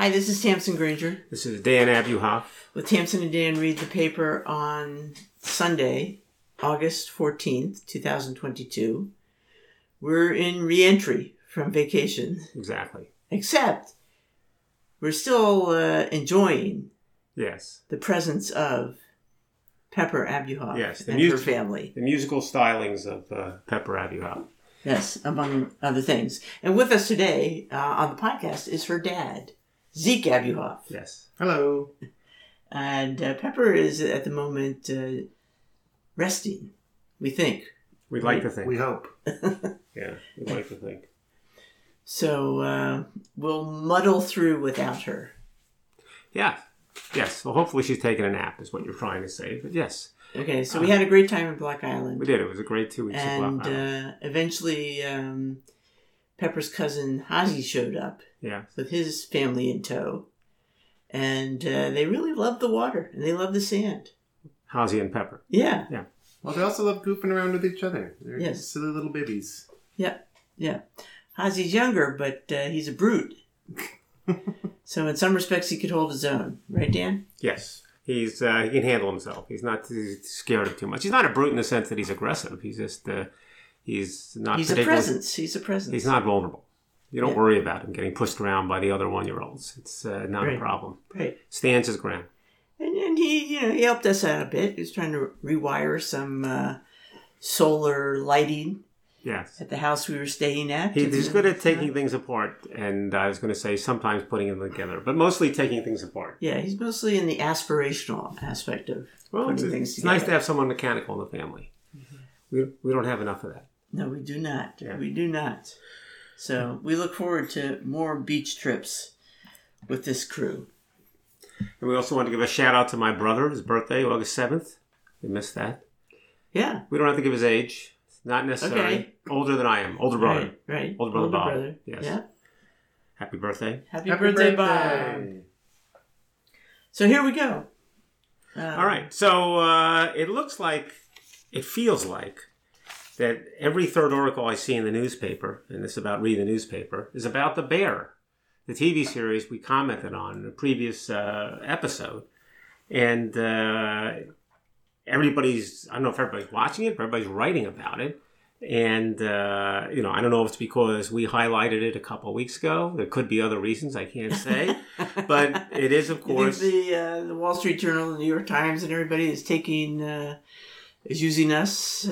Hi, this is Tamsin Granger This is Dan Abuhoff. with Tamsin and Dan read the paper on Sunday, August 14th, 2022. We're in reentry from vacation, Exactly. except we're still uh, enjoying Yes. the presence of Pepper Abuhoff Yes, the and her family. The musical stylings of uh, Pepper Abuhoff. Yes, among other things. And with us today uh, on the podcast is her dad, Zeke Abuhoff. Yes. Hello. And uh, Pepper is at the moment uh, resting, we think. We'd like to think. We hope. yeah, we'd like to think. So uh, we'll muddle through without her. Yeah. Yes. Well, hopefully she's taking a nap, is what you're trying to say. But yes, Okay, so we had a great time in Block Island. we did. It was a great two weeks of And Block Island. uh, eventually, um, Pepper's cousin Hazi showed up Yeah. with his family in tow. And uh, they really love the water and they love the sand. Hazy and Pepper. Yeah, Yeah. Well, they also love goofing around with each other. They're Yes. silly little babies. yeah, yeah. Hazi's younger, but uh, he's a brute. so in some respects, he could hold his own, right, Dan? Yes. He's uh, he can handle himself. He's not he's scared of too much. He's not a brute in the sense that he's aggressive. He's just uh, he's not. He's a particularly- presence. He's a presence. He's not vulnerable. You don't Yeah. worry about him getting pushed around by the other one year olds. It's uh, not Right. a problem. right. Stands his ground. And, and he, you know, he helped us out a bit. He was trying to rewire some uh, solar lighting Yes. at the house we were staying at. He, he's good at taking things apart, and I was going to say sometimes putting them together, but mostly taking things apart. Yeah, he's mostly in the aspirational aspect of Well, it's, putting things it's together. nice to have someone mechanical in the family. We, we don't have enough of that. No, we do not. Yeah. We do not. So we look forward to more beach trips with this crew. And we also want to give a shout out to my brother, his birthday, August 7th. We missed that. Yeah. We don't have to give his age. Not necessary. Okay. Older than I am. Older brother. Right. Right. Older brother Bob. Yes. Yeah. Happy birthday. Happy, Happy birthday, birthday. Bob. So here we go. Uh, All right. So uh, it looks like, it feels like, that every third article I see in the newspaper, and this is about reading the newspaper, is about The Bear, the TV series we commented on in a previous uh, episode. And uh, everybody's, I don't know if everybody's watching it, but everybody's writing about it. And, uh, you know, I don't know if it's because we highlighted it a couple of weeks ago. There could be other reasons, I can't say. but it is, of course. the uh, the Wall Street Journal, the New York Times, and everybody is taking uh, is using us.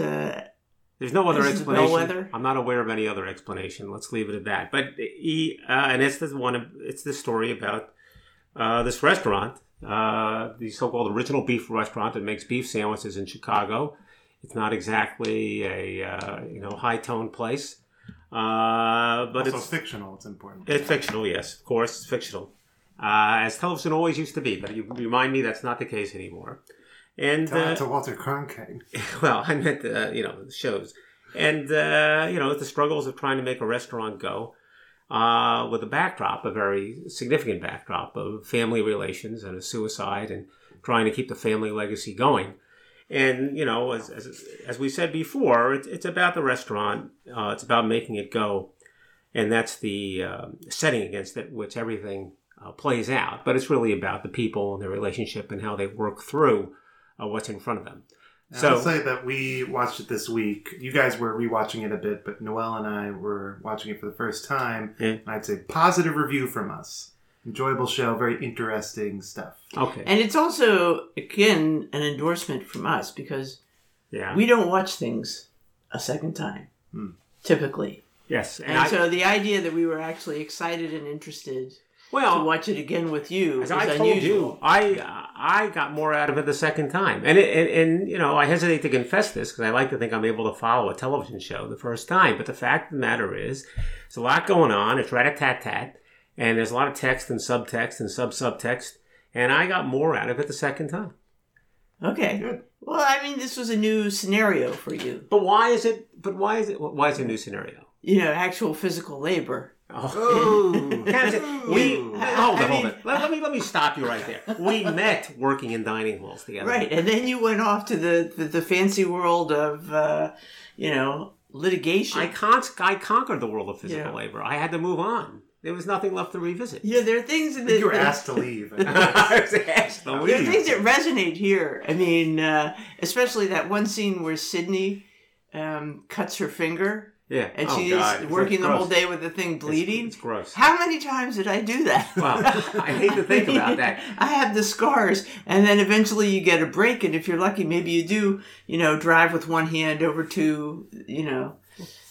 There's no other This is explanation. bellwether? I'm not aware of any other explanation. Let's leave it at that. But he, uh, and it's the one. of- It's the story about uh, this restaurant, uh, the so-called original beef restaurant that makes beef sandwiches in Chicago. It's not exactly a uh, you know high-tone place, uh, but also it's fictional. It's important. it's fictional. Yes, of course, it's fictional, uh, as television always used to be. But you remind me that's not the case anymore. And uh, to Walter Cronkite. well, I meant uh, you know the shows, and uh, you know the struggles of trying to make a restaurant go, uh, with a backdrop, a very significant backdrop of family relations and a suicide, and trying to keep the family legacy going. And you know, as as, as we said before, it's it's about the restaurant. Uh, it's about making it go, and that's the uh, setting against it, which everything uh, plays out. But it's really about the people and their relationship and how they work through uh, what's in front of them. So, I'll say that we watched it this week. You guys were rewatching it a bit, but Noel and I were watching it for the first time. Yeah. And I'd say positive review from us. Enjoyable show, very interesting stuff. Okay. and it's also again an endorsement from us because yeah. we don't watch things a second time Hmm. typically. yes. And, And I, so the idea that we were actually excited and interested to well, watch it again with you as is I told unusual. you, I uh, I got more out of it the second time, and it, and, and you know I hesitate to confess this because I like to think I'm able to follow a television show the first time, but the fact of the matter is, there's a lot going on. It's rat a tat tat, and there's a lot of text and subtext and sub subtext, and I got more out of it the second time. Okay. Good. Well, I mean, this was a new scenario for you. But why is it? But why is it? Why is it a new scenario? You know, actual physical labor. Oh. Oh, we Ooh. hold I it, hold mean- it. Let, let me let me stop you right there. We met working in dining halls together. Right. And then you went off to the, the, the fancy world of, uh, you know, litigation. I con- I conquered the world of physical Yeah. labor. I had to move on. there was nothing left to revisit. Yeah, there are things I that you were that- asked to leave. I was asked to There are things that resonate here. I mean, uh, especially that one scene where Sydney um, cuts her finger Yeah, and Oh, she's God. Working the whole day with the thing bleeding. It's, gross. How many times did I do that? Well, I hate to think about that. I have the scars, and then eventually you get a break, and if you're lucky, maybe you do, you know, drive with one hand over to, you know,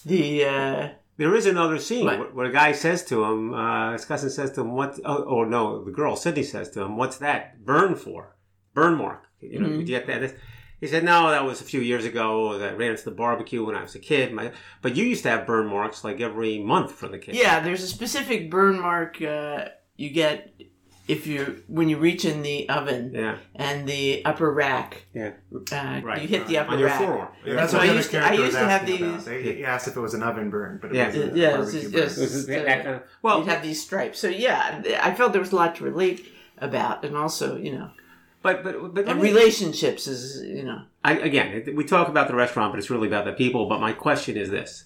the. Uh, There is another scene What? where, a guy says to him, uh, his cousin says to him, "What?" Oh, oh no, the girl Sydney says to him, "What's that burn for? Burn mark? You know, Mhm. you get that?" He said, "No, that was a few years ago. I ran into the barbecue when I was a kid. My, but you used to have burn marks like every month for the kids." yeah, there's a specific burn mark uh, you get if you when you reach in the oven yeah, and the upper rack. Yeah. Uh, Right. You hit the upper on your rack. forearm. Yeah, That's that's what what I used to- I used to have these- They, he asked if it was an oven burn, but it Yeah. was a Yeah, barbecue it's- burn. It was that uh, well, You'd have these stripes. So yeah, I felt there was a lot to relate about, and also you know, but but but and relationships is you know. I, again, we talk about the restaurant, but it's really about the people. But my question is this,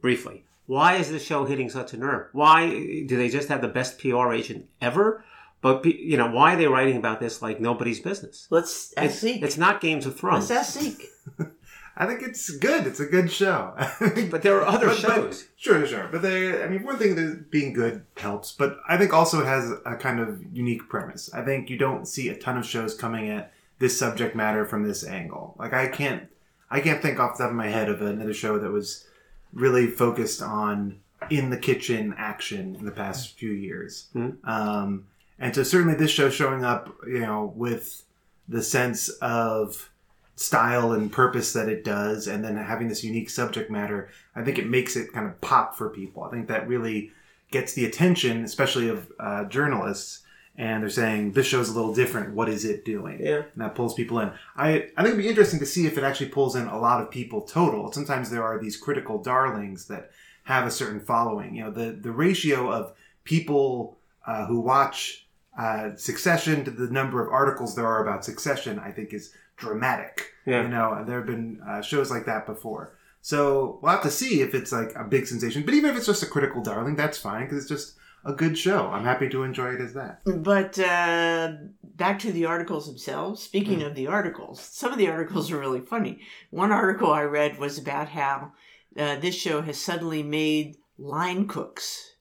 briefly: Why is this show hitting such a nerve? Why do they just have the best PR agent ever? But you know, why are they writing about this like nobody's business? Let's ask It's, Zeke. it's not Games of Thrones, Let's ask Zeke. I think it's good. It's a good show. but there are other But- but- shows. Sure, sure. But they, I mean, one thing that being good helps, but I think also it has a kind of unique premise. I think you don't see a ton of shows coming at this subject matter from this angle. Like I can't, I can't think off the top of my head of another show that was really focused on in the kitchen action in the past few years. Hmm. Um, and so certainly this show showing up, you know, with the sense of style and purpose that it does, and then having this unique subject matter, I think it makes it kind of pop for people. I think that really gets the attention, especially of uh, journalists. And they're saying this show's a little different. What is it doing? Yeah. and that pulls people in. I I think it'd be interesting to see if it actually pulls in a lot of people total. Sometimes there are these critical darlings that have a certain following. You know, the the ratio of people uh, who watch uh, Succession to the number of articles there are about Succession, I think, is dramatic. Yeah. You know, there have been uh, shows like that before. So we'll have to see if it's like a big sensation. But even if it's just a critical darling, that's fine because it's just a good show. I'm happy to enjoy it as that. But uh, back to the articles themselves. Speaking Hmm. of the articles, some of the articles are really funny. One article I read was about how uh, this show has suddenly made line cooks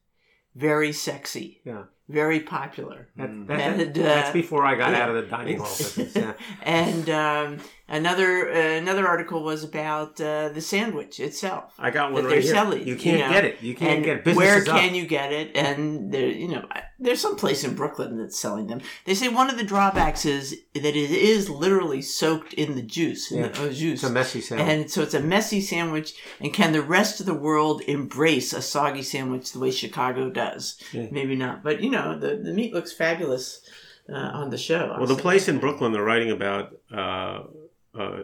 very sexy, Yeah. Very popular. That, Mm. that- And, uh, that's before I got out of the dining hall business. Yeah. and um, another uh, another article was about uh, the sandwich itself. I got one That right they're here. selling, you can't you know, get it. You can't and get it. Business where is up. can you get it? And there, you know, I- there's some place in Brooklyn that's selling them. They say one of the drawbacks is that it is literally soaked in the juice, in Yeah. the au juice. It's a messy sandwich. and so it's a messy sandwich. And can the rest of the world embrace a soggy sandwich the way Chicago does? Yeah. Maybe not. But you know, the, the meat looks fabulous uh, on the show. Well, the place in Brooklyn they're writing about uh, a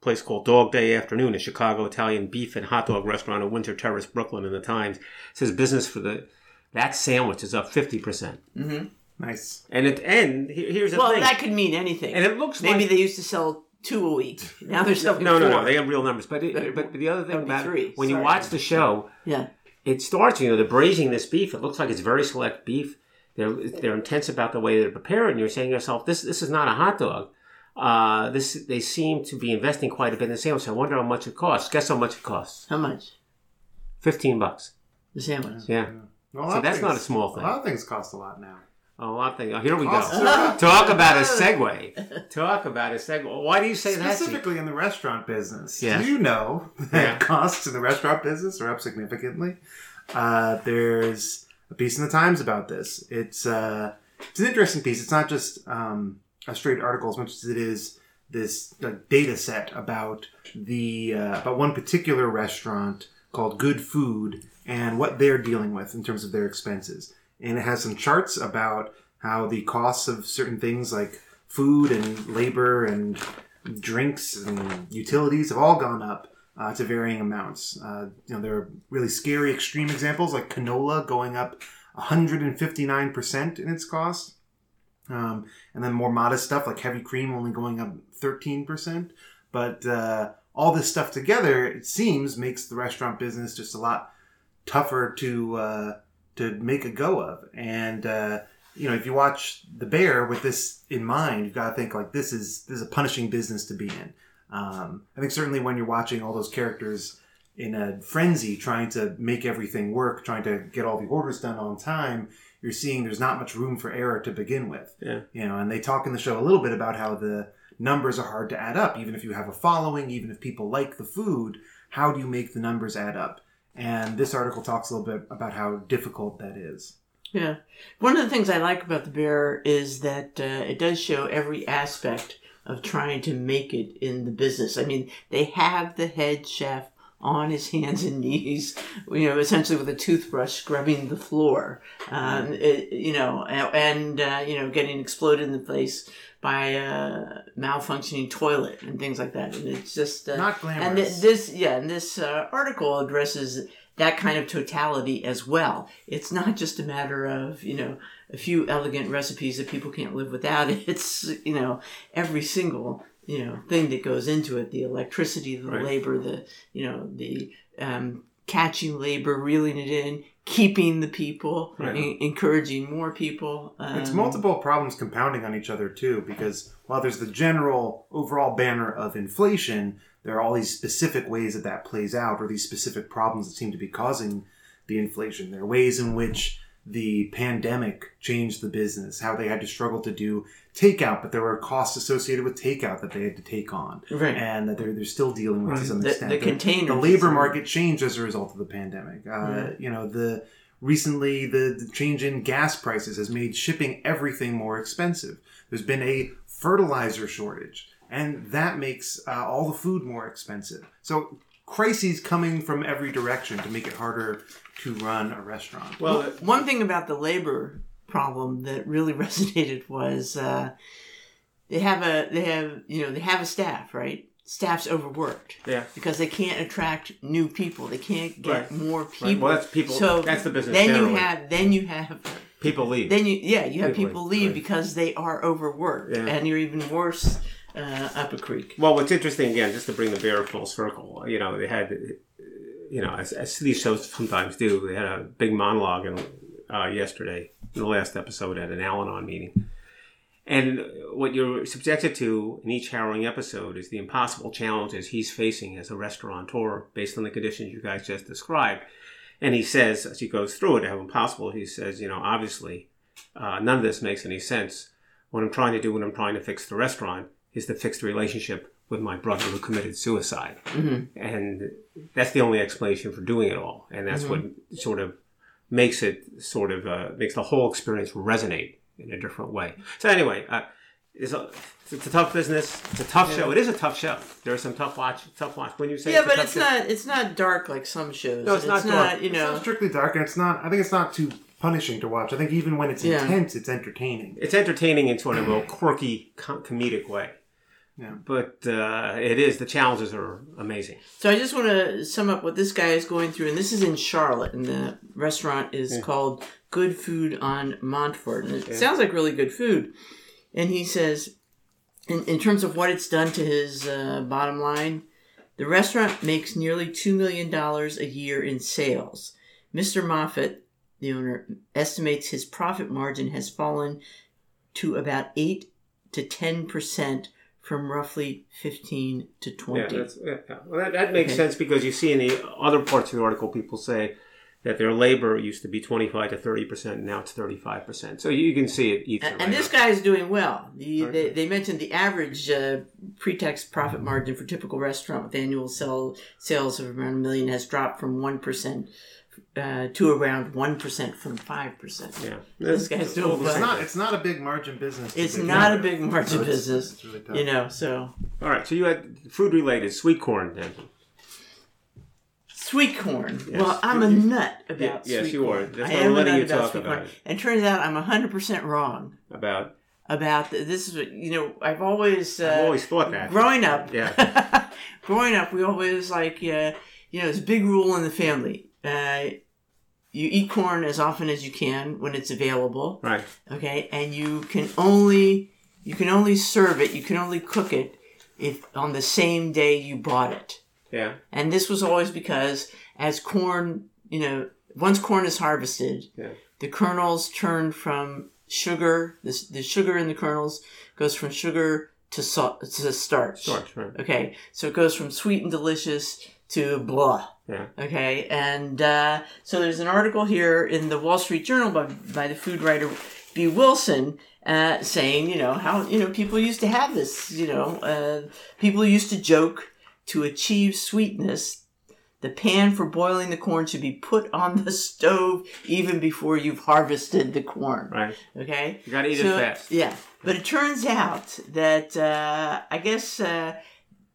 place called Dog Day Afternoon, a Chicago Italian beef and hot dog restaurant in Windsor Terrace, Brooklyn. In the Times It says business for the that sandwich is up fifty percent. hmm Nice. And it and he- here's the Well, thing, that could mean anything. and it looks Maybe like they used to sell two a week. Now they're selling no, no, four. no, they have real numbers. But it, That- but the other thing that would be about three. it, when you watch the show, yeah. it starts. You know, they're braising this beef. It looks like it's very select beef. They're they're intense about the way they're preparing. you're saying to yourself, "This this is not a hot dog." Uh, this they seem to be investing quite a bit in the sandwich. I wonder how much it costs. Guess how much it costs? How much? Fifteen bucks. The sandwich. Yeah, Well, a So that's not a small thing. A lot of things cost a lot now. a lot of things. Oh, here we go. Talk about a segue. Talk about a segue. Why do you say that? Specifically in the restaurant business. Yeah. You know that Yeah. costs in the restaurant business are up significantly. Uh, there's a piece in the Times about this. It's uh, it's an interesting piece. It's not just um, a straight article as much as it is this uh, data set about the uh, about one particular restaurant called Good Food and what they're dealing with in terms of their expenses. And it has some charts about how the costs of certain things like food and labor and drinks and utilities have all gone up uh, to varying amounts. Uh, you know, there are really scary extreme examples like canola going up 159% in its cost. Um, and then more modest stuff like heavy cream only going up 13%. But uh, all this stuff together, it seems, makes the restaurant business just a lot tougher to uh, to make a go of. And uh, you know, if you watch The Bear with this in mind, you've got to think like this is this is a punishing business to be in. Um, I think certainly when you're watching all those characters in a frenzy trying to make everything work, trying to get all the orders done on time, you're seeing there's not much room for error to begin with. Yeah. You know, and they talk in the show a little bit about how the numbers are hard to add up, even if you have a following, even if people like the food. How do you make the numbers add up? And this article talks a little bit about how difficult that is. Yeah. One of the things I like about the bear is that uh, it does show every aspect of trying to make it in the business. I mean, they have the head chef on his hands and knees, you know, essentially with a toothbrush scrubbing the floor, um, it, you know, and, uh, you know, getting exploded in the face by a malfunctioning toilet and things like that. And it's just uh, Not glamorous. And th- this, yeah, and this uh, article addresses that kind of totality as well. It's not just a matter of you know a few elegant recipes that people can't live without. It's you know every single you know thing that goes into it: the electricity, the Right. labor, the you know the um, catching labor, reeling it in, keeping the people, Right. en- encouraging more people. Um, It's multiple problems compounding on each other too, because while there's the general overall banner of inflation, there are all these specific ways that that plays out, or these specific problems that seem to be causing the inflation. There are ways in which the pandemic changed the business, how they had to struggle to do takeout, but there were costs associated with takeout that they had to take on, Right. and that they're, they're still dealing with to Right. some The- extent. the containers the labor market changed as a result of the pandemic. Uh, Yeah. You know, the recently the, the change in gas prices has made shipping everything more expensive. There's been a fertilizer shortage, and that makes uh, all the food more expensive. So crises coming from every direction to make it harder to run a restaurant. Well, One thing about the labor problem that really resonated was uh, they have a they have you know they have a staff right staff's overworked yeah. because they can't attract new people they can't get Right. more people Right. Well, that's people. so that's the business. then generally. you have then you have people leave. then you yeah you have People people leave, leave because they are overworked Yeah. and you're even worse uh, up a creek Well, what's interesting again, just to bring the bear full circle, you know, they had, you know, as, as these shows sometimes do, they had a big monologue in, uh, yesterday in the last episode at an Al-Anon meeting. And what you're subjected to in each harrowing episode is the impossible challenges he's facing as a restaurateur based on the conditions you guys just described. And he says, as he goes through it, how impossible, he says, you know, obviously, uh, none of this makes any sense. What I'm trying to do when I'm trying to fix the restaurant is the fixed relationship with my brother who committed suicide. Mhm. And that's the only explanation for doing it all. And that's what sort of makes it sort of, uh, makes the whole experience resonate in a different way. So anyway, uh, it's a, it's a tough business. It's a tough show. It is a tough show. There are some tough watch, tough watch. When you say yeah it's but it's show- not it's not dark like some shows No, it's not dark. you It's know not strictly dark, and it's not. I think it's not too punishing to watch. I think even when it's Yeah. intense, it's entertaining. it's entertaining in sort of a quirky, com- comedic way. Yeah. But uh, it is the challenges are amazing. So I just want to sum up what this guy is going through, and this is in Charlotte, and the restaurant is called Good Food on Montford, and it sounds like really good food. And he says, in, in terms of what it's done to his uh, bottom line, the restaurant makes nearly two million dollars a year in sales. Mister Moffett, the owner, estimates his profit margin has fallen to about eight to ten percent from roughly fifteen to Yeah, twenty. that's, yeah, yeah. Well, that, that makes Okay. sense because you see in the other parts of the article, people say that their labor used to be 25 to 30 percent, now it's 35 percent. So you can see it And, and this guy is doing well. The, Okay. they, they mentioned the average uh, pre-tax profit margin for typical restaurant with annual sell, sales of around a million has dropped from one percent uh, to around one percent from five percent. Yeah, This guy's still. Well, well. It's not. It's not a big margin business. It's begin not a big margin So it's- business, it's really tough. you know. So All right, so you had food related sweet corn then. sweet corn. Yes. Well, I'm a nut about yes, sweet you corn. are. That's I why am I'm a letting nut you about talk sweet about corn. it. And turns out I'm hundred percent wrong About about th- this. Is what- you know, I've always uh, I've always thought that. growing up, Yeah. growing up, we always like, uh, you know, it's a big rule in the family. Uh, you eat corn as often as you can when it's available, Right. okay, and you can only you can only serve it, you can only cook it if on the same day you bought it. Yeah. And this was always because as corn, you know, once corn is harvested, Yeah. the kernels turn from sugar. The, the sugar in the kernels goes from sugar to salt to starch. Starch, right. Okay, so it goes from sweet and delicious to blah. Yeah. Okay, and uh, so there's an article here in the Wall Street Journal by, by the food writer Bee Wilson uh, saying, you know, how, you know, people used to have this, you know, uh, people used to joke to achieve sweetness. The pan for boiling the corn should be put on the stove even before you've harvested the corn. Right. Okay? You got to eat So, it fast. Yeah, but it turns out that uh, I guess uh,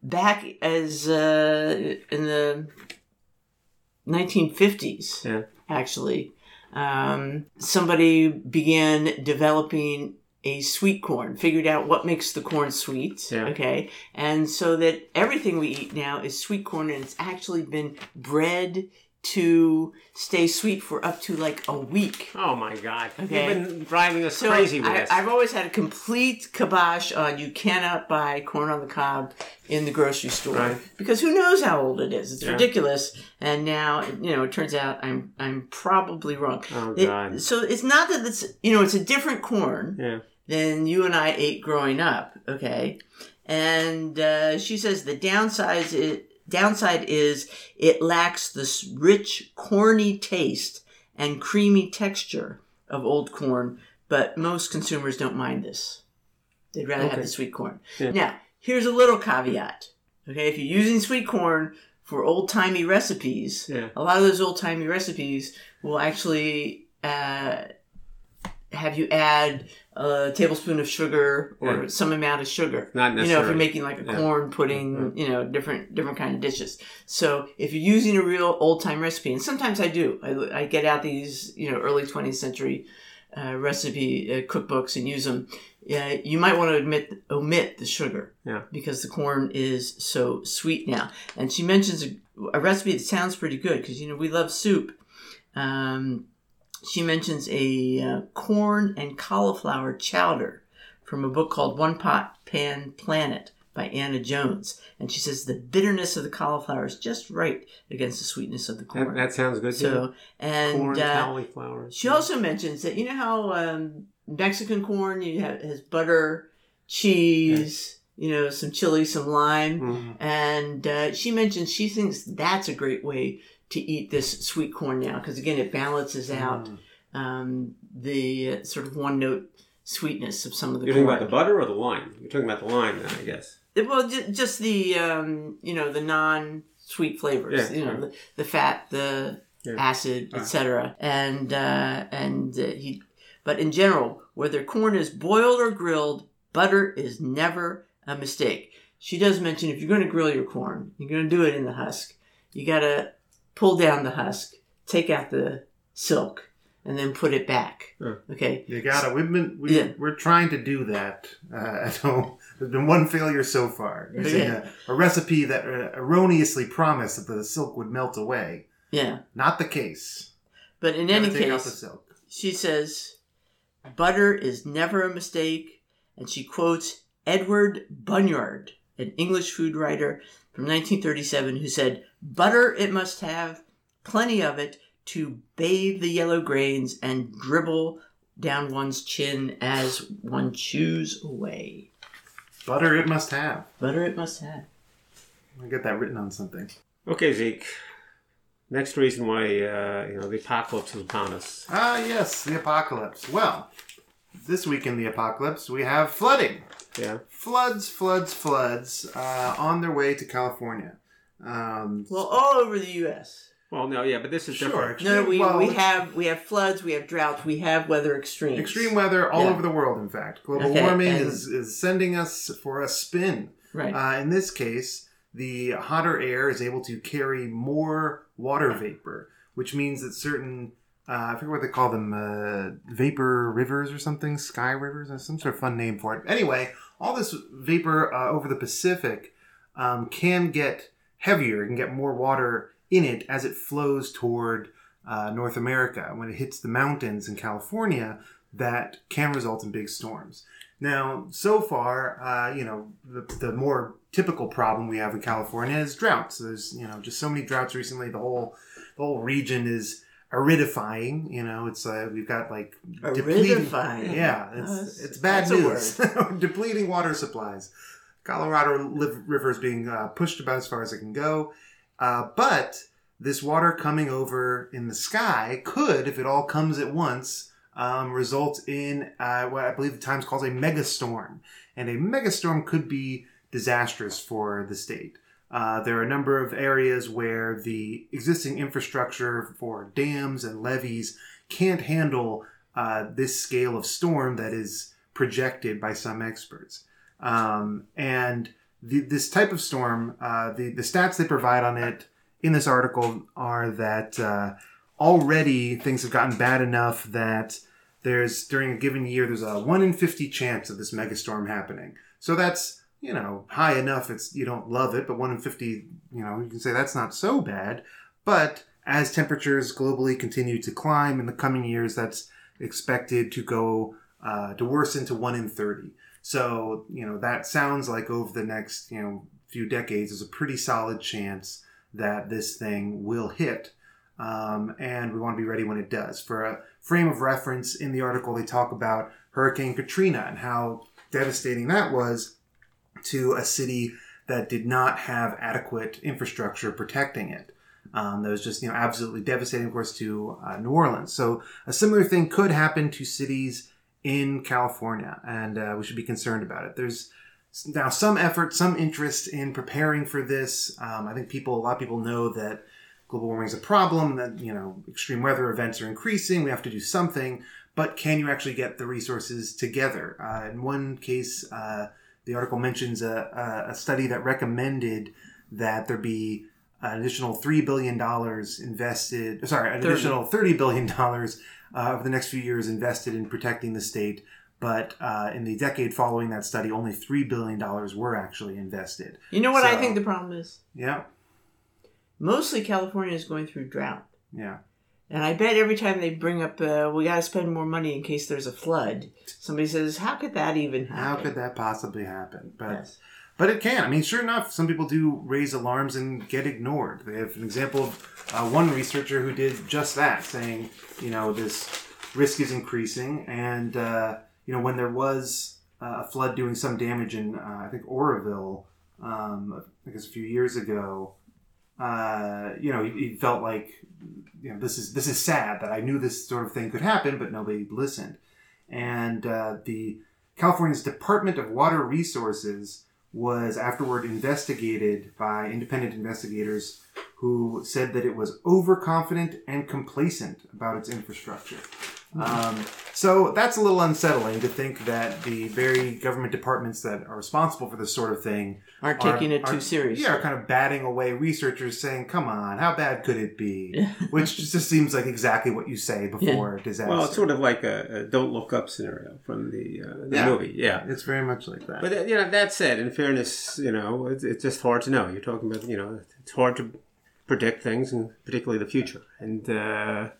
back as uh, in the 1950s, Yeah. actually, um, somebody began developing a sweet corn, figured out what makes the corn sweet. Yeah. Okay, and so that everything we eat now is sweet corn, and it's actually been bred to stay sweet for up to like a week. Oh my God! Okay. You've been driving us So crazy with I, this. I've always had a complete kibosh on you cannot buy corn on the cob in the grocery store Right. because who knows how old it is? It's Yeah. ridiculous. And now you know it turns out I'm I'm probably wrong. oh It- God! so it's not that it's you know it's a different corn yeah. than you and I ate growing up. Okay, and uh, she says the downside is downside is it lacks this rich corny taste and creamy texture of old corn, but most consumers don't mind this. They'd rather have the sweet corn. Yeah. Now, here's a little caveat. Okay, if you're using sweet corn for old timey recipes, Yeah. a lot of those old timey recipes will actually uh, have you add a tablespoon of sugar or Yeah. some amount of sugar. Not necessarily. You know, if you're making like a Yeah. corn pudding, you know, different different kind of dishes. So if you're using a real old time recipe, and sometimes I do, I, I get out these you know early 20th century uh, recipe uh, cookbooks and use them. Uh, you might want to omit omit the sugar Yeah. because the corn is so sweet now. And she mentions a, a recipe that sounds pretty good because you know we love soup. Um, she mentions a uh, corn and cauliflower chowder from a book called One Pot Pan Planet by Anna Jones. And she says the bitterness of the cauliflower is just right against the sweetness of the That, corn. that sounds good. so, and corn, uh, cauliflower. she also mentions that you know how um, Mexican corn you have has butter, cheese, you know, some chili, some lime, Mhm. and uh, she mentions she thinks that's a great way to eat this sweet corn now because again it balances out Mm. um, the uh, sort of one note sweetness of some of the You're talking about the butter or the wine? You're talking about the wine, then, I guess. well, ju- just the um, you know the non sweet flavors, Yeah, you know yeah. the, the fat, the Yeah. acid, Ah. etc. And uh, and uh, he, but in general, whether corn is boiled or grilled, butter is never a mistake. She does mention if you're going to grill your corn, you're going to do it in the husk. You got to pull down the husk, take out the silk, and then put it back. Yeah. Okay. You got it. We've been. We, Yeah. We're trying to do that uh, at home. There's been one failure so far. Using Yeah. a, a recipe that uh, erroneously promised that the silk would melt away. Yeah. Not the case. But in any take out the case, silk. she says, butter is never a mistake. And she quotes Edward Bunyard, an English food writer from 1937, who said, Butter it must have, plenty of it, to bathe the yellow grains and dribble down one's chin as one chews away. Butter it must have. Butter it must have. I get that written on something. Okay, Zeke. Next reason why uh, you know the apocalypse is upon us. Ah, yes, the apocalypse. Well, this week in the apocalypse, we have flooding. Yeah. Floods, floods, floods uh, on their way to California. Um, Well, all over the U.S. Well, no, yeah, but this is Sure. different. No, we, Well, we have we have floods, we have droughts, we have weather extremes. extreme weather all Yeah. over the world, in fact. Global Okay, warming and- is, is sending us for a spin. Right. Uh, in this case, the hotter air is able to carry more water vapor, which means that certain, uh, I forget what they call them, uh, vapor rivers or something, sky rivers, some sort of fun name for it. Anyway, all this vapor uh, over the Pacific um, can get heavier, it can get more water in it as it flows toward uh, North America. When it hits the mountains in California, that can result in big storms. Now, so far, uh, you know, the, the more typical problem we have in California is droughts. There's, you know, just so many droughts recently. The whole, the whole region is aridifying. You know, it's uh, we've got like depleting. Aridifying. Yeah, it's it's bad news. depleting water supplies. Colorado River is being uh, pushed about as far as it can go, uh, but this water coming over in the sky could, if it all comes at once, um, result in uh, what I believe the Times calls a megastorm, and a megastorm could be disastrous for the state. Uh, there are a number of areas where the existing infrastructure for dams and levees can't handle uh, this scale of storm that is projected by some experts. Um, and the, this type of storm, uh, the, the stats they provide on it in this article are that uh, already things have gotten bad enough that there's, during a given year, there's a 1 in 50 chance of this megastorm happening. So that's, you know, high enough. It's You don't love it, but 1 in 50, you know, you can say that's not so bad. But as temperatures globally continue to climb in the coming years, that's expected to go uh, to worsen to 1 in 30. So, you know, that sounds like over the next, you know, few decades, is a pretty solid chance that this thing will hit. Um, and we want to be ready when it does. For a frame of reference in the article, they talk about Hurricane Katrina and how devastating that was to a city that did not have adequate infrastructure protecting it. Um, that was just you know absolutely devastating, of course, to uh, New Orleans. So a similar thing could happen to cities in California, and uh, we should be concerned about it. There's now some effort, some interest in preparing for this. Um, I think people, a lot of people know that global warming is a problem. That you know extreme weather events are increasing. We have to do something. But can you actually get the resources together? Uh, in one case, uh, the article mentions a, a, a study that recommended that there be an additional three billion dollars invested. Sorry, an 30. additional thirty billion dollars uh, over the next few years invested in protecting the state. But uh, in the decade following that study, only three billion dollars were actually invested. You know what I think the problem is? Yeah, Mostly California is going through drought. yeah. And I bet every time they bring up, uh, we got to spend more money in case there's a flood, somebody says, how could that even happen? How could that possibly happen? But Yes. but it can. I mean, sure enough, some people do raise alarms and get ignored. They have an example of uh, one researcher who did just that, saying, you know, this risk is increasing, and uh, you know, when there was uh, a flood doing some damage in, uh, I think Oroville, um, I guess a few years ago, uh, you know, he, he felt like, you know, this is this is sad that I knew this sort of thing could happen, but nobody listened, and uh, the California's Department of Water Resources was afterward investigated by independent investigators who said that it was overconfident and complacent about its infrastructure. Um, so that's a little unsettling to think that the very government departments that are responsible for this sort of thing Aren't are- taking it are- too seriously. Yeah, are kind of batting away researchers saying, "Come on, how bad could it be?" Which just seems like exactly what you say before disaster. Well, it's sort of like a, a "Don't Look Up" scenario from the, uh, the Yeah. movie. Yeah, It's very much like that. but uh, you know that said, in fairness, you know it's, it's just hard to know. You're talking about you know it's hard to predict things, and particularly the future. And uh,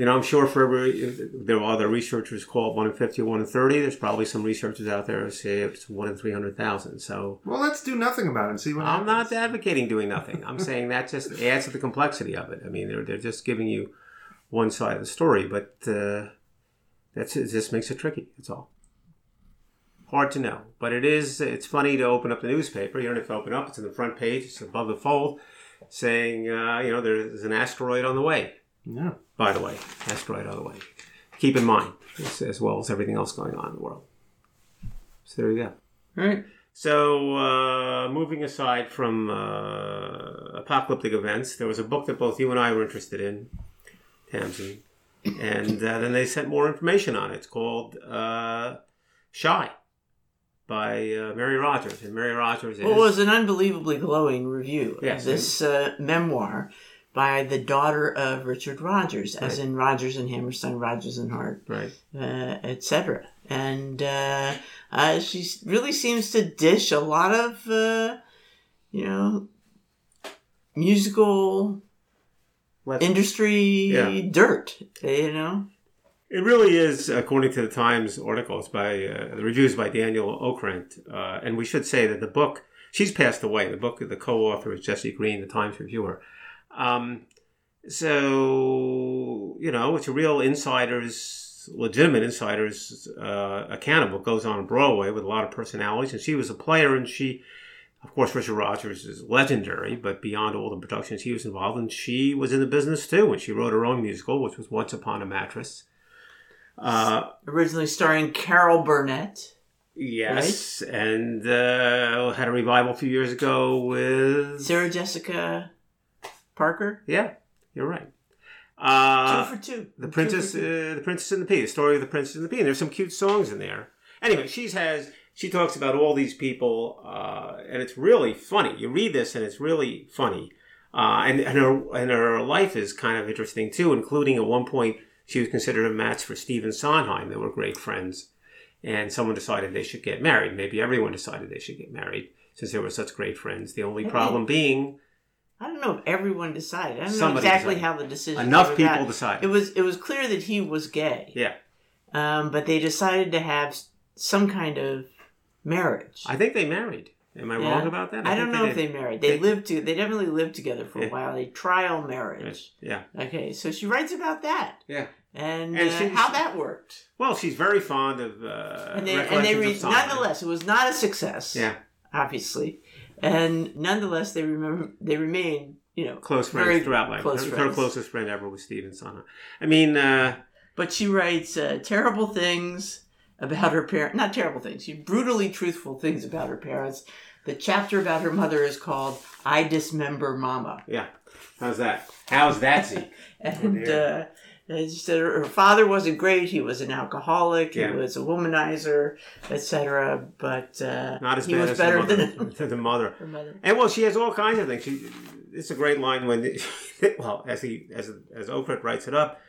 you know, I'm sure for every there are other researchers call it one in fifty or one in thirty. There's probably some researchers out there who say it's one in three hundred thousand. So well, let's do nothing about it and see what I'm happens. not advocating doing nothing. I'm saying that just adds to the complexity of it. I mean, they're, they're just giving you one side of the story, but uh, that's it just makes it tricky. That's all. Hard to know, but it is. It's funny to open up the newspaper. You don't have to open up; it's in the front page. It's above the fold, saying, uh, you know, there's an asteroid on the way. Yeah. By the way, asteroid on the way. Keep in mind, as, as well as everything else going on in the world. So there you go. All right. So, uh, moving aside from uh, apocalyptic events, there was a book that both you and I were interested in, Tamsin, and uh, then they sent more information on it. It's called uh, Shy by uh, Mary Rodgers, and Mary Rodgers is Well, it was an unbelievably glowing review Yes. of this uh, memoir by the daughter of Richard Rodgers, as Right. in Rodgers and Hammerstein, Rodgers and Hart, right. uh, etc. And uh, uh, she really seems to dish a lot of, uh, you know, musical Let's- industry Yeah. dirt. You know, It really is, according to the Times articles by uh, the reviews by Daniel Okrent, uh, and we should say that the book she's passed away. The book, the co-author is Jesse Green, the Times reviewer. Um, So you know, it's a real insiders, legitimate insiders uh, account of what goes on in Broadway with a lot of personalities. And she was a player, and she, of course, Richard Rodgers is legendary, but beyond all the productions he was involved in, she was in the business too, and she wrote her own musical, which was Once Upon a Mattress. Uh, Originally starring Carol Burnett. yes, and uh, had a revival a few years ago with Sarah Jessica Parker. yeah, you're right. Two Uh, for two. The Princess, for two. uh, the Princess and the Pea, the story of the Princess and the Pea. And there's some cute songs in there. Anyway, she's has she talks about all these people, uh, and it's really funny. You read this, and it's really funny. Uh, and and her and her life is kind of interesting too, including at one point she was considered a match for Stephen Sondheim. They were great friends, and someone decided they should get married. Maybe everyone decided they should get married since they were such great friends. The only problem being I don't know if everyone decided. I don't know exactly decided. how the decision. enough people about. decided. It was it was clear that he was gay. yeah, Um, but they decided to have some kind of marriage. I think they married. Am I Yeah. wrong about that? I, don't think know if they married. They, They- lived to. They definitely lived together for a Yeah. while. A trial marriage. Yeah. Okay, so she writes about that Yeah. and, And uh, she- how she- that worked. Well, she's very fond of uh, And they, and they re- of nonetheless, it was not a success. Yeah, obviously, and nonetheless, they remember they remain. You know, close friends throughout life. close her, her closest friend ever was Stephen Sondheim. I mean, uh, but she writes uh, terrible things about her parents. Not terrible things. She brutally truthful things about her parents. The chapter about her mother is called "I Dismember Mama." yeah. How's that? How's that, and uh, and she said her her father wasn't great. He was an alcoholic. Yeah. He was a womanizer, etc. But uh, Not as he bad was as better the than mother. than the mother. her mother. And well, she has all kinds of things. She, it's a great line when, well, as he as as Okrent writes it up,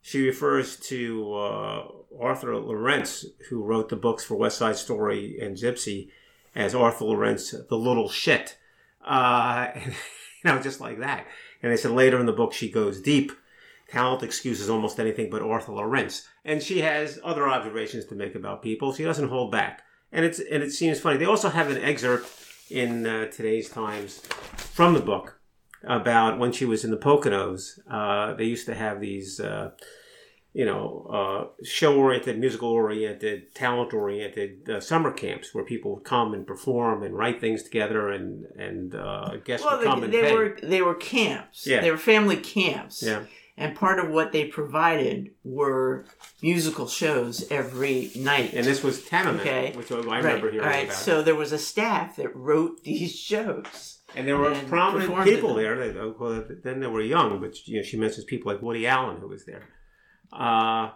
she refers to uh, Arthur Laurents, who wrote the books for West Side Story and Gypsy, as Arthur Laurents, the little shit. Uh, and, you know, just like that. And they said later in the book she goes deep. Talent excuses almost anything but Arthur Laurents, and she has other observations to make about people. She doesn't hold back, and it's and it seems funny. They also have an excerpt in uh, today's Times from the book about when she was in the Poconos. Uh, they used to have these, uh, you know, uh, show-oriented, musical-oriented, talent-oriented uh, summer camps where people would come and perform and write things together, and and uh, guests Well, would come they, and they pay. were they were camps. Yeah. They were family camps. Yeah. And part of what they provided were musical shows every night. And this was Tamiment, Okay. which I right. remember hearing All right. about. So there was a staff that wrote these shows. And there were and prominent people it. there. That, well, then they were young, but you know, she mentions people like Woody Allen who was there. Uh,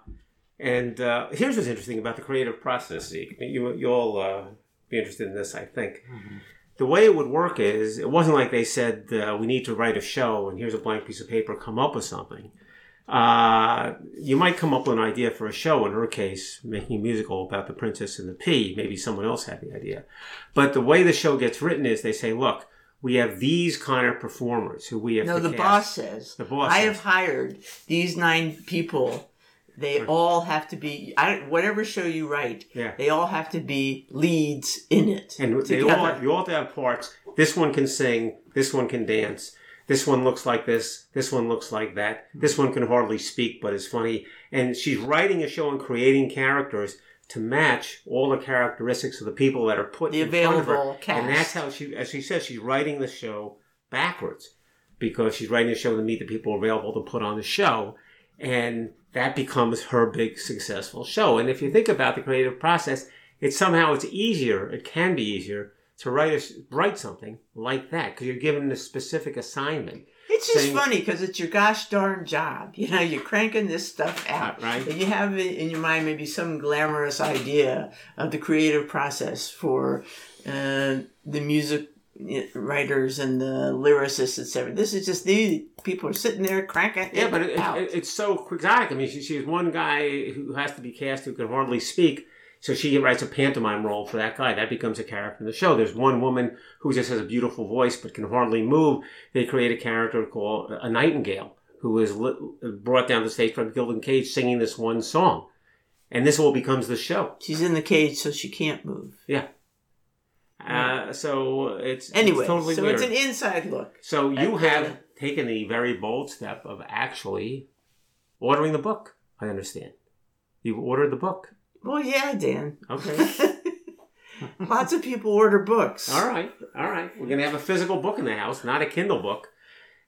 and uh, here's what's interesting about the creative process. Zeke. You you'll uh, be interested in this, I think. The way it would work is it wasn't like they said uh, we need to write a show and here's a blank piece of paper, come up with something. Uh, you might come up with an idea for a show. In her case, making a musical about the Princess and the Pea. Maybe someone else had the idea. But the way the show gets written is they say, look, we have these kind of performers who we have. No, the cast. boss says. The boss I says. have hired these nine people. They hmm. all have to be. I, whatever show you write, Yeah. they all have to be leads in it. And they together. all you all have to have parts. This one can sing. This one can dance. This one looks like this. This one looks like that. This one can hardly speak, but is funny. And she's writing a show and creating characters to match all the characteristics of the people that are put The in front of her. available cast. And that's how she, as she says, she's writing the show backwards because she's writing the show to meet the people available to put on the show, and that becomes her big successful show. And if you think about the creative process, it's somehow it's easier. It can be easier to write a, write something like that because you're given a specific assignment. It's just saying- funny because it's your gosh darn job. You know, you're cranking this stuff out. Right. And you have in in your mind maybe some glamorous idea of the creative process for uh, the music writers and the lyricists, etc. This is just these people are sitting there cranking Yeah, but it, it, it's so quixotic. I mean, she, she's one guy who has to be cast who can hardly speak. So she writes a pantomime role for that guy. That becomes a character in the show. There's one woman who just has a beautiful voice but can hardly move. They create a character called uh, a nightingale who is brought down the stage by Gildan Cage singing this one song. And this all becomes the show. She's in the cage, so she can't move. Yeah. Uh, so it's Anyway, it's totally so weird. it's an inside look. So you have the taken the very bold step of actually ordering the book. I understand. You ordered the book. Well, yeah, Dan. Okay. Lots of people order books. all right. All right. We're gonna have a physical book in the house, not a Kindle book.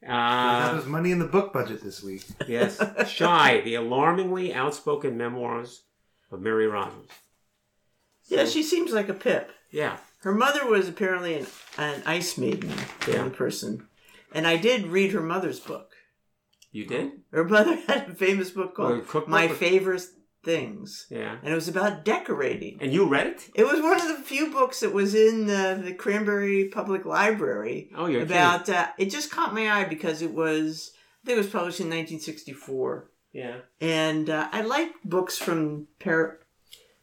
that Uh, was money in the book budget this week. yes. Shy, the alarmingly outspoken memoirs of Mary Rodgers. Yeah, she seems like a pip. Yeah. Her mother was apparently an, an ice maiden Yeah. person. And I did read her mother's book. You did? Her mother had a famous book called cookbook My or- Favorite Things. Yeah. And it was about decorating. And you read it? It was one of the few books that was in uh, the Cranberry Public Library Oh, you're about. Uh, it just caught my eye because it was. I think it was published in 1964. Yeah. and uh, I like books from. Par-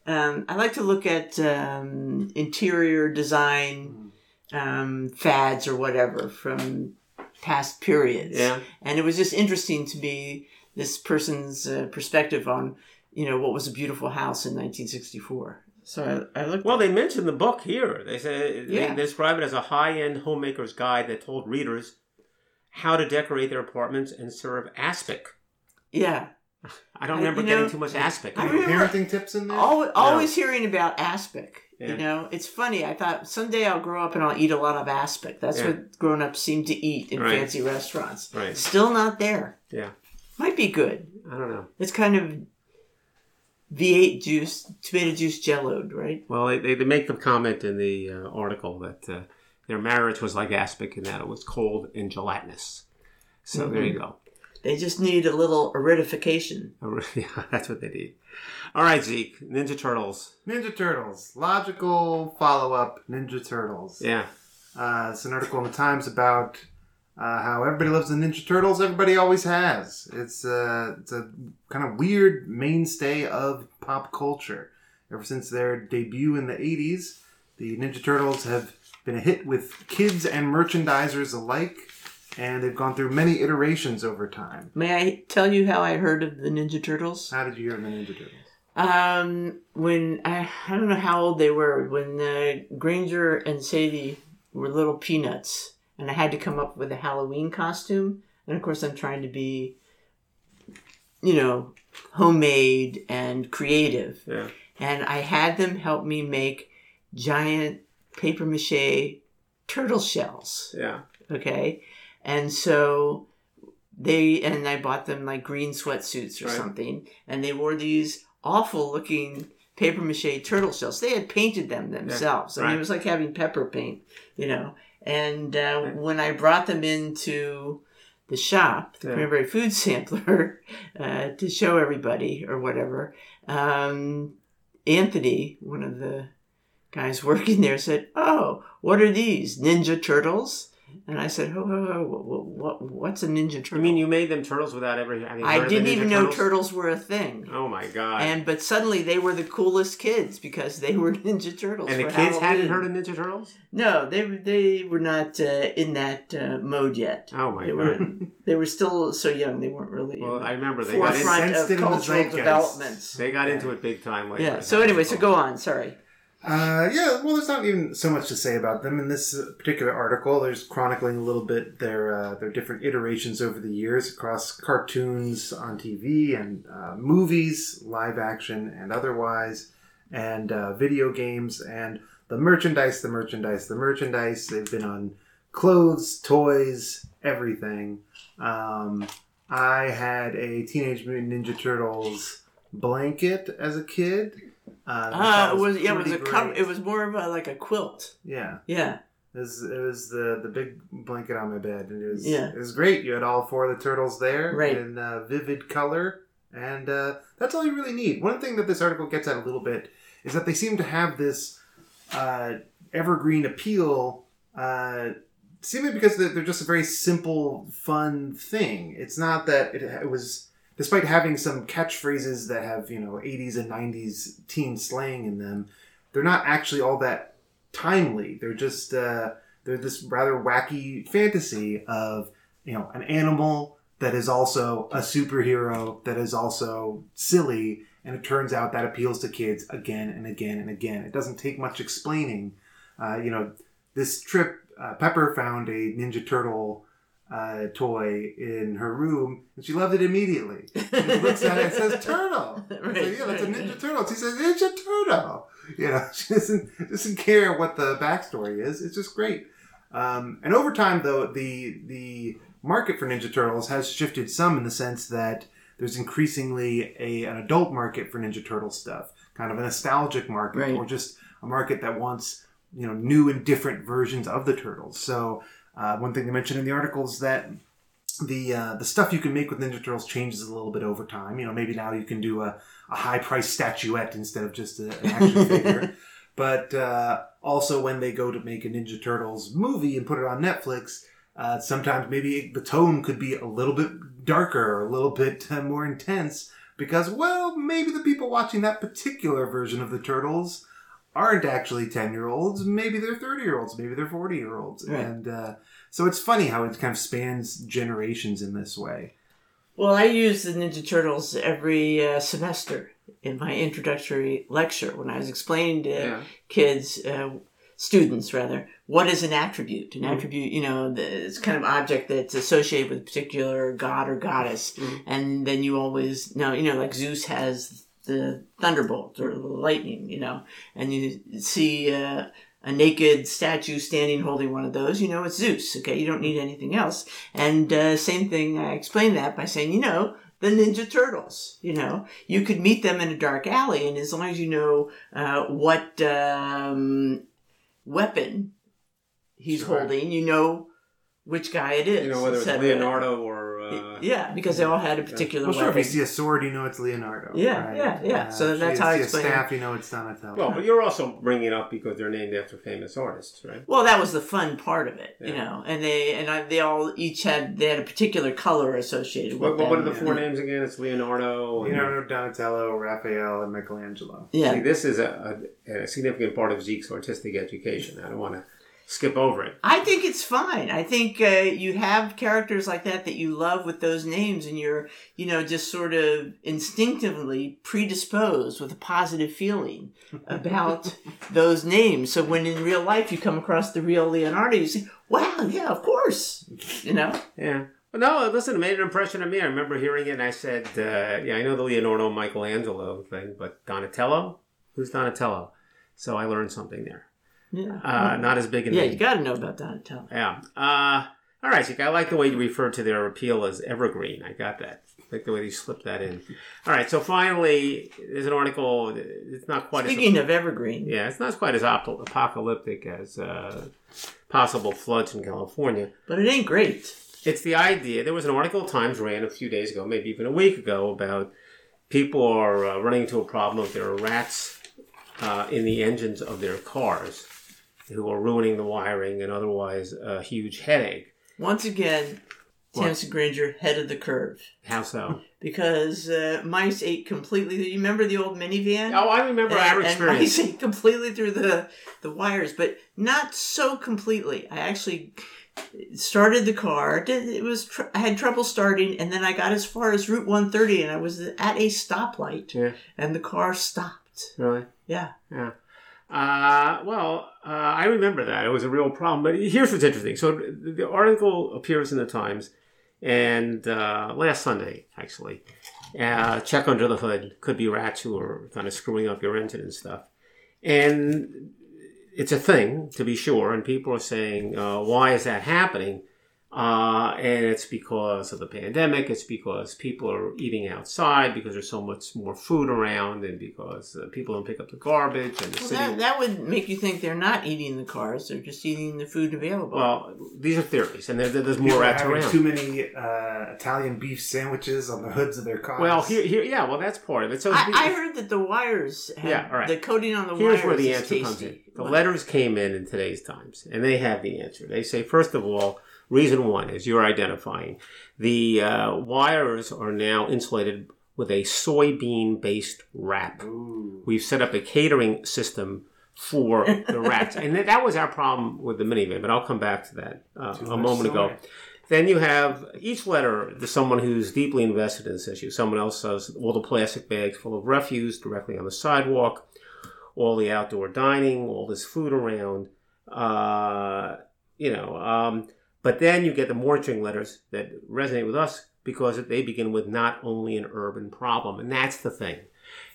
um, I like to look at um, interior design um, fads or whatever from past periods. Yeah. and it was just interesting to me this person's uh, perspective on you know what was a beautiful house in 1964. So I, I looked. Well, they mentioned the book here. They say Yeah. they describe it as a high-end homemaker's guide that told readers how to decorate their apartments and serve aspic. yeah, I don't I- remember you getting know, too much aspic. I Any remember- parenting tips in there? always, always hearing about aspic. Yeah. You know, it's funny. I thought someday I'll grow up and I'll eat a lot of aspic. That's Yeah. what grown ups seem to eat in Right. fancy restaurants. Right. Still not there. Yeah. Might be good. I don't know. It's kind of V8 juice, tomato juice jelloed, right? Well, they, they, they make the comment in the uh, article that uh, their marriage was like aspic in that it was cold and gelatinous. So there you go. They just need a little aridification. yeah, that's what they need. All right, Zeke. Ninja Turtles. Ninja Turtles. Logical follow up Ninja Turtles. Yeah. Uh, it's an article in the Times about uh, how everybody loves the Ninja Turtles. Everybody always has. It's, uh, it's a kind of weird mainstay of pop culture. Ever since their debut in the 80s, the Ninja Turtles have been a hit with kids and merchandisers alike, and they've gone through many iterations over time. May I tell you how I heard of the Ninja Turtles? How did you hear of the Ninja Turtles? Um, when I I don't know how old they were when uh, Granger and Sadie were little peanuts, and I had to come up with a Halloween costume, and of course I'm trying to be, you know, homemade and creative, Yeah. and I had them help me make giant paper mache turtle shells. Yeah. Okay. And so they, and I bought them like green sweatsuits or Right. something, and they wore these awful looking paper mache turtle shells. They had painted them themselves. I mean, it was like having pepper paint, you know. And uh, when I brought them into the shop, the Yeah. Cranberry Food Sampler, uh, to show everybody or whatever, um, Anthony, one of the guys working there, said, "Oh, what are these Ninja Turtles?" And I said, "Oh, oh, oh what, what, what's a Ninja Turtle?" I mean, you made them turtles without ever having heard I didn't Ninja even know Turtles? turtles were a thing. Oh my god! And but suddenly they were the coolest kids because they were Ninja Turtles. And the for kids hadn't heard of Ninja Turtles? No, they were- they were not uh, in that uh, mode yet. Oh my They god! were they were still so young. They weren't really Well, I remember they got, in, forefront Sensed it in the cultural zeitgeist. developments. they got into it big time later. Yeah. So anyway, so go on. Sorry. Uh, yeah, well, there's not even so much to say about them in this uh, particular article. There's chronicling a little bit their uh, their different iterations over the years across cartoons on TV and uh, movies, live action and otherwise, and uh, video games and the merchandise, the merchandise, the merchandise. They've been on clothes, toys, everything. Um, I had a Teenage Mutant Ninja Turtles blanket as a kid. Uh, Uh, it was yeah, it was a cover. It was more of a like a quilt. Yeah. Yeah. It was, it was the, the big blanket on my bed, and it was Yeah. it was great. You had all four of the turtles there Right. in uh, vivid color, and uh, that's all you really need. One thing that this article gets at a little bit is that they seem to have this uh, evergreen appeal, uh, seemingly because they're, they're just a very simple, fun thing. It's not that it, it was, despite having some catchphrases that have you know '80s and '90s teen slang in them, they're not actually all that timely. They're just uh, they're this rather wacky fantasy of you know an animal that is also a superhero that is also silly, and it turns out that appeals to kids again and again and again. It doesn't take much explaining. Uh, you know, this trip, uh, Pepper found a Ninja Turtle uh, toy in her room, and she loved it immediately. And she looks at it and says, "Turtle." Right, said, yeah, that's a Ninja right. Turtle. She says, "Ninja Turtle." You know, she doesn't doesn't care what the backstory is. It's just great. Um, and over time, though, the the market for Ninja Turtles has shifted some in the sense that there's increasingly a an adult market for Ninja Turtle stuff, kind of a nostalgic market, Right. or just a market that wants you know new and different versions of the turtles. So uh, one thing they mentioned in the article is that the uh, the stuff you can make with Ninja Turtles changes a little bit over time. You know, maybe now you can do a, a high price statuette instead of just a, an action figure. But uh, also, when they go to make a Ninja Turtles movie and put it on Netflix, uh, sometimes maybe the tone could be a little bit darker, or a little bit uh, more intense, because well, maybe the people watching that particular version of the Turtles aren't actually ten year olds. Maybe they're thirty year olds. Maybe they're forty year olds, Right. and uh, so it's funny how it kind of spans generations in this way. Well, I use the Ninja Turtles every uh, semester in my introductory lecture when I was explaining to Yeah. kids, uh, students rather, what is an attribute? An Mhm. attribute, you know, the, it's kind of object that's associated with a particular god or goddess, Mhm. and then you always know, you know, like Zeus has the thunderbolt or the lightning, you know, and you see uh, a naked statue standing holding one of those, you know, it's Zeus. Okay, you don't need anything else. And uh, same thing, I explained that by saying, you know, the Ninja Turtles. You know, you could meet them in a dark alley, and as long as you know uh, what um, weapon he's Sure. holding, you know which guy it is. You know, whether it's. Leonardo or. Uh, Yeah, because they all had a particular Well, sure. If you see a sword, you know it's Leonardo. Yeah, right? yeah, yeah. So if that's you how you see explain a it. staff, you know it's Donatello. Well, but you're also bringing it up because they're named after famous artists, right? Well, that was the fun part of it, you know. And they and I, they all each had they had a particular color associated with What, what, what are the four names again? It's Leonardo. and- Leonardo, Donatello, Raphael, and Michelangelo. See, Yeah, this is a, a, a significant part of Zeke's artistic education. I don't want to skip over it. I think it's fine. I think uh, you have characters like that that you love with those names, and you're you know just sort of instinctively predisposed with a positive feeling about those names. So when in real life you come across the real Leonardo, you say, "Wow, yeah, of course," you know. Yeah. But no, listen, it made an impression on me. I remember hearing it and I said, uh, yeah, I know the Leonardo Michelangelo thing, but Donatello? Who's Donatello? So I learned something there. Yeah, Uh, not as big a yeah, you got to know about Donatello. Yeah. Uh, all right, I like the way you refer to their appeal as evergreen. I got that. I like the way you slipped that in. All right, so finally, there's an article. It's not quite Speaking as of evergreen, yeah, it's not quite as apocalyptic as uh, possible floods in California. but it ain't great. It's the idea. There was an article Times ran a few days ago, maybe even a week ago, about people are uh, running into a problem if there are rats uh, in the engines of their cars who are ruining the wiring and otherwise a huge headache. Once again, What? Tamsin Granger head of the curve How so? because uh, mice ate completely. You remember the old minivan? oh, I remember and, our and experience. mice ate completely through the the wires, but not so completely. I actually started the car. It was tr- I had trouble starting, and then I got as far as Route 130, and I was at a stoplight, Yeah. and the car stopped. Really? Yeah. Yeah. Uh, well, uh, I remember that. It was a real problem. But here's what's interesting. So the article appears in the Times, and uh, last Sunday, actually, uh, check under the hood. Could be rats who are kind of screwing up your engine and stuff. And it's a thing, to be sure. And people are saying, uh, why is that happening? Uh, and it's because of the pandemic. It's because people are eating outside because there's so much more food around, and because uh, people don't pick up the garbage. And the Well, city. that, that would make you think they're not eating the cars; they're just eating the food available. well, these are theories, and there, there's more are rats around. too many uh, Italian beef sandwiches on the hoods of their cars. well, here, here, yeah, well, that's part of it. So I, I heard that the wires, have, Yeah, all right. the coating on the Here's wires where the is answer comes tasty. in. The What? letters came in in today's Times, and they have the answer. They say, first of all, reason one is you're identifying the uh, wires are now insulated with a soybean based wrap. Ooh. We've set up a catering system for the rats, and that, was our problem with the minivan. But I'll come back to that uh, a moment ago. Then you have each letter to someone who's deeply invested in this issue. Someone else says all the plastic bags full of refuse directly on the sidewalk, all the outdoor dining, all this food around. Uh, you know, um, But then you get the mortuary letters that resonate with us because they begin with not only an urban problem. And that's the thing.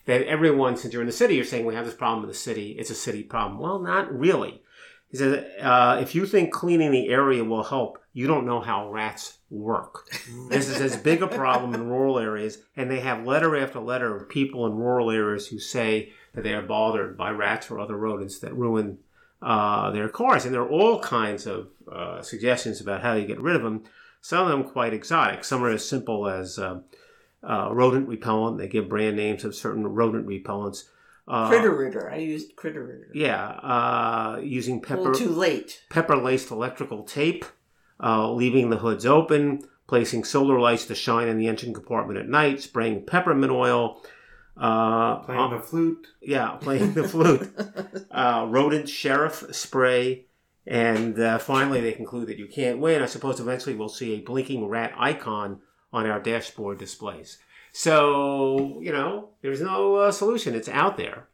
That everyone, since you're in the city, you're saying we have this problem in the city, it's a city problem. Well, not really. He says, uh, if you think cleaning the area will help, you don't know how rats work. this is as big a problem in rural areas, and they have letter after letter of people in rural areas who say that they are bothered by rats or other rodents that ruin uh, their cars. And there are all kinds of uh, suggestions about how you get rid of them. Some of them quite exotic. Some are as simple as uh, uh rodent repellent. They give brand names of certain rodent repellents. Uh, critter Ridder. I used Critter Ridder. Yeah, uh, using pepper. too late. Pepper laced electrical tape, leaving the hoods open, placing solar lights to shine in the engine compartment at night, spraying peppermint oil, uh, playing the flute. Yeah, playing the flute. uh, rodent sheriff spray. And uh, finally, they conclude that you can't win. I suppose eventually we'll see a blinking rat icon on our dashboard displays. So, you know, there's no uh, solution. It's out there.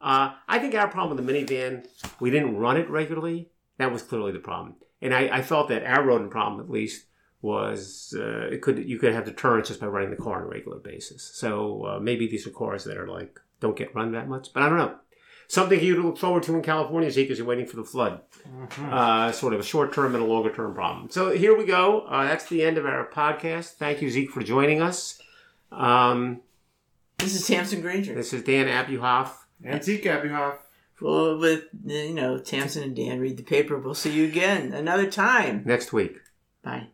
Uh, I think our problem with the minivan, we didn't run it regularly. That was clearly the problem. And I, I felt that our rodent problem, at least, was uh, it could you could have deterrence just by running the car on a regular basis. So uh, maybe these are cars that are like don't get run that much, but I don't know. Something you to look forward to in California, Zeke, as you're waiting for the flood. Mm-hmm. Uh, sort of a short term and a longer term problem. So here we go. Uh, that's the end of our podcast. Thank you, Zeke, for joining us. Um, this is Tamsin Granger. This is Dan Abuhoff. And Zeke Abuhoff. Well, with you know Tamsin and Dan read the paper. We'll see you again another time next week. Bye.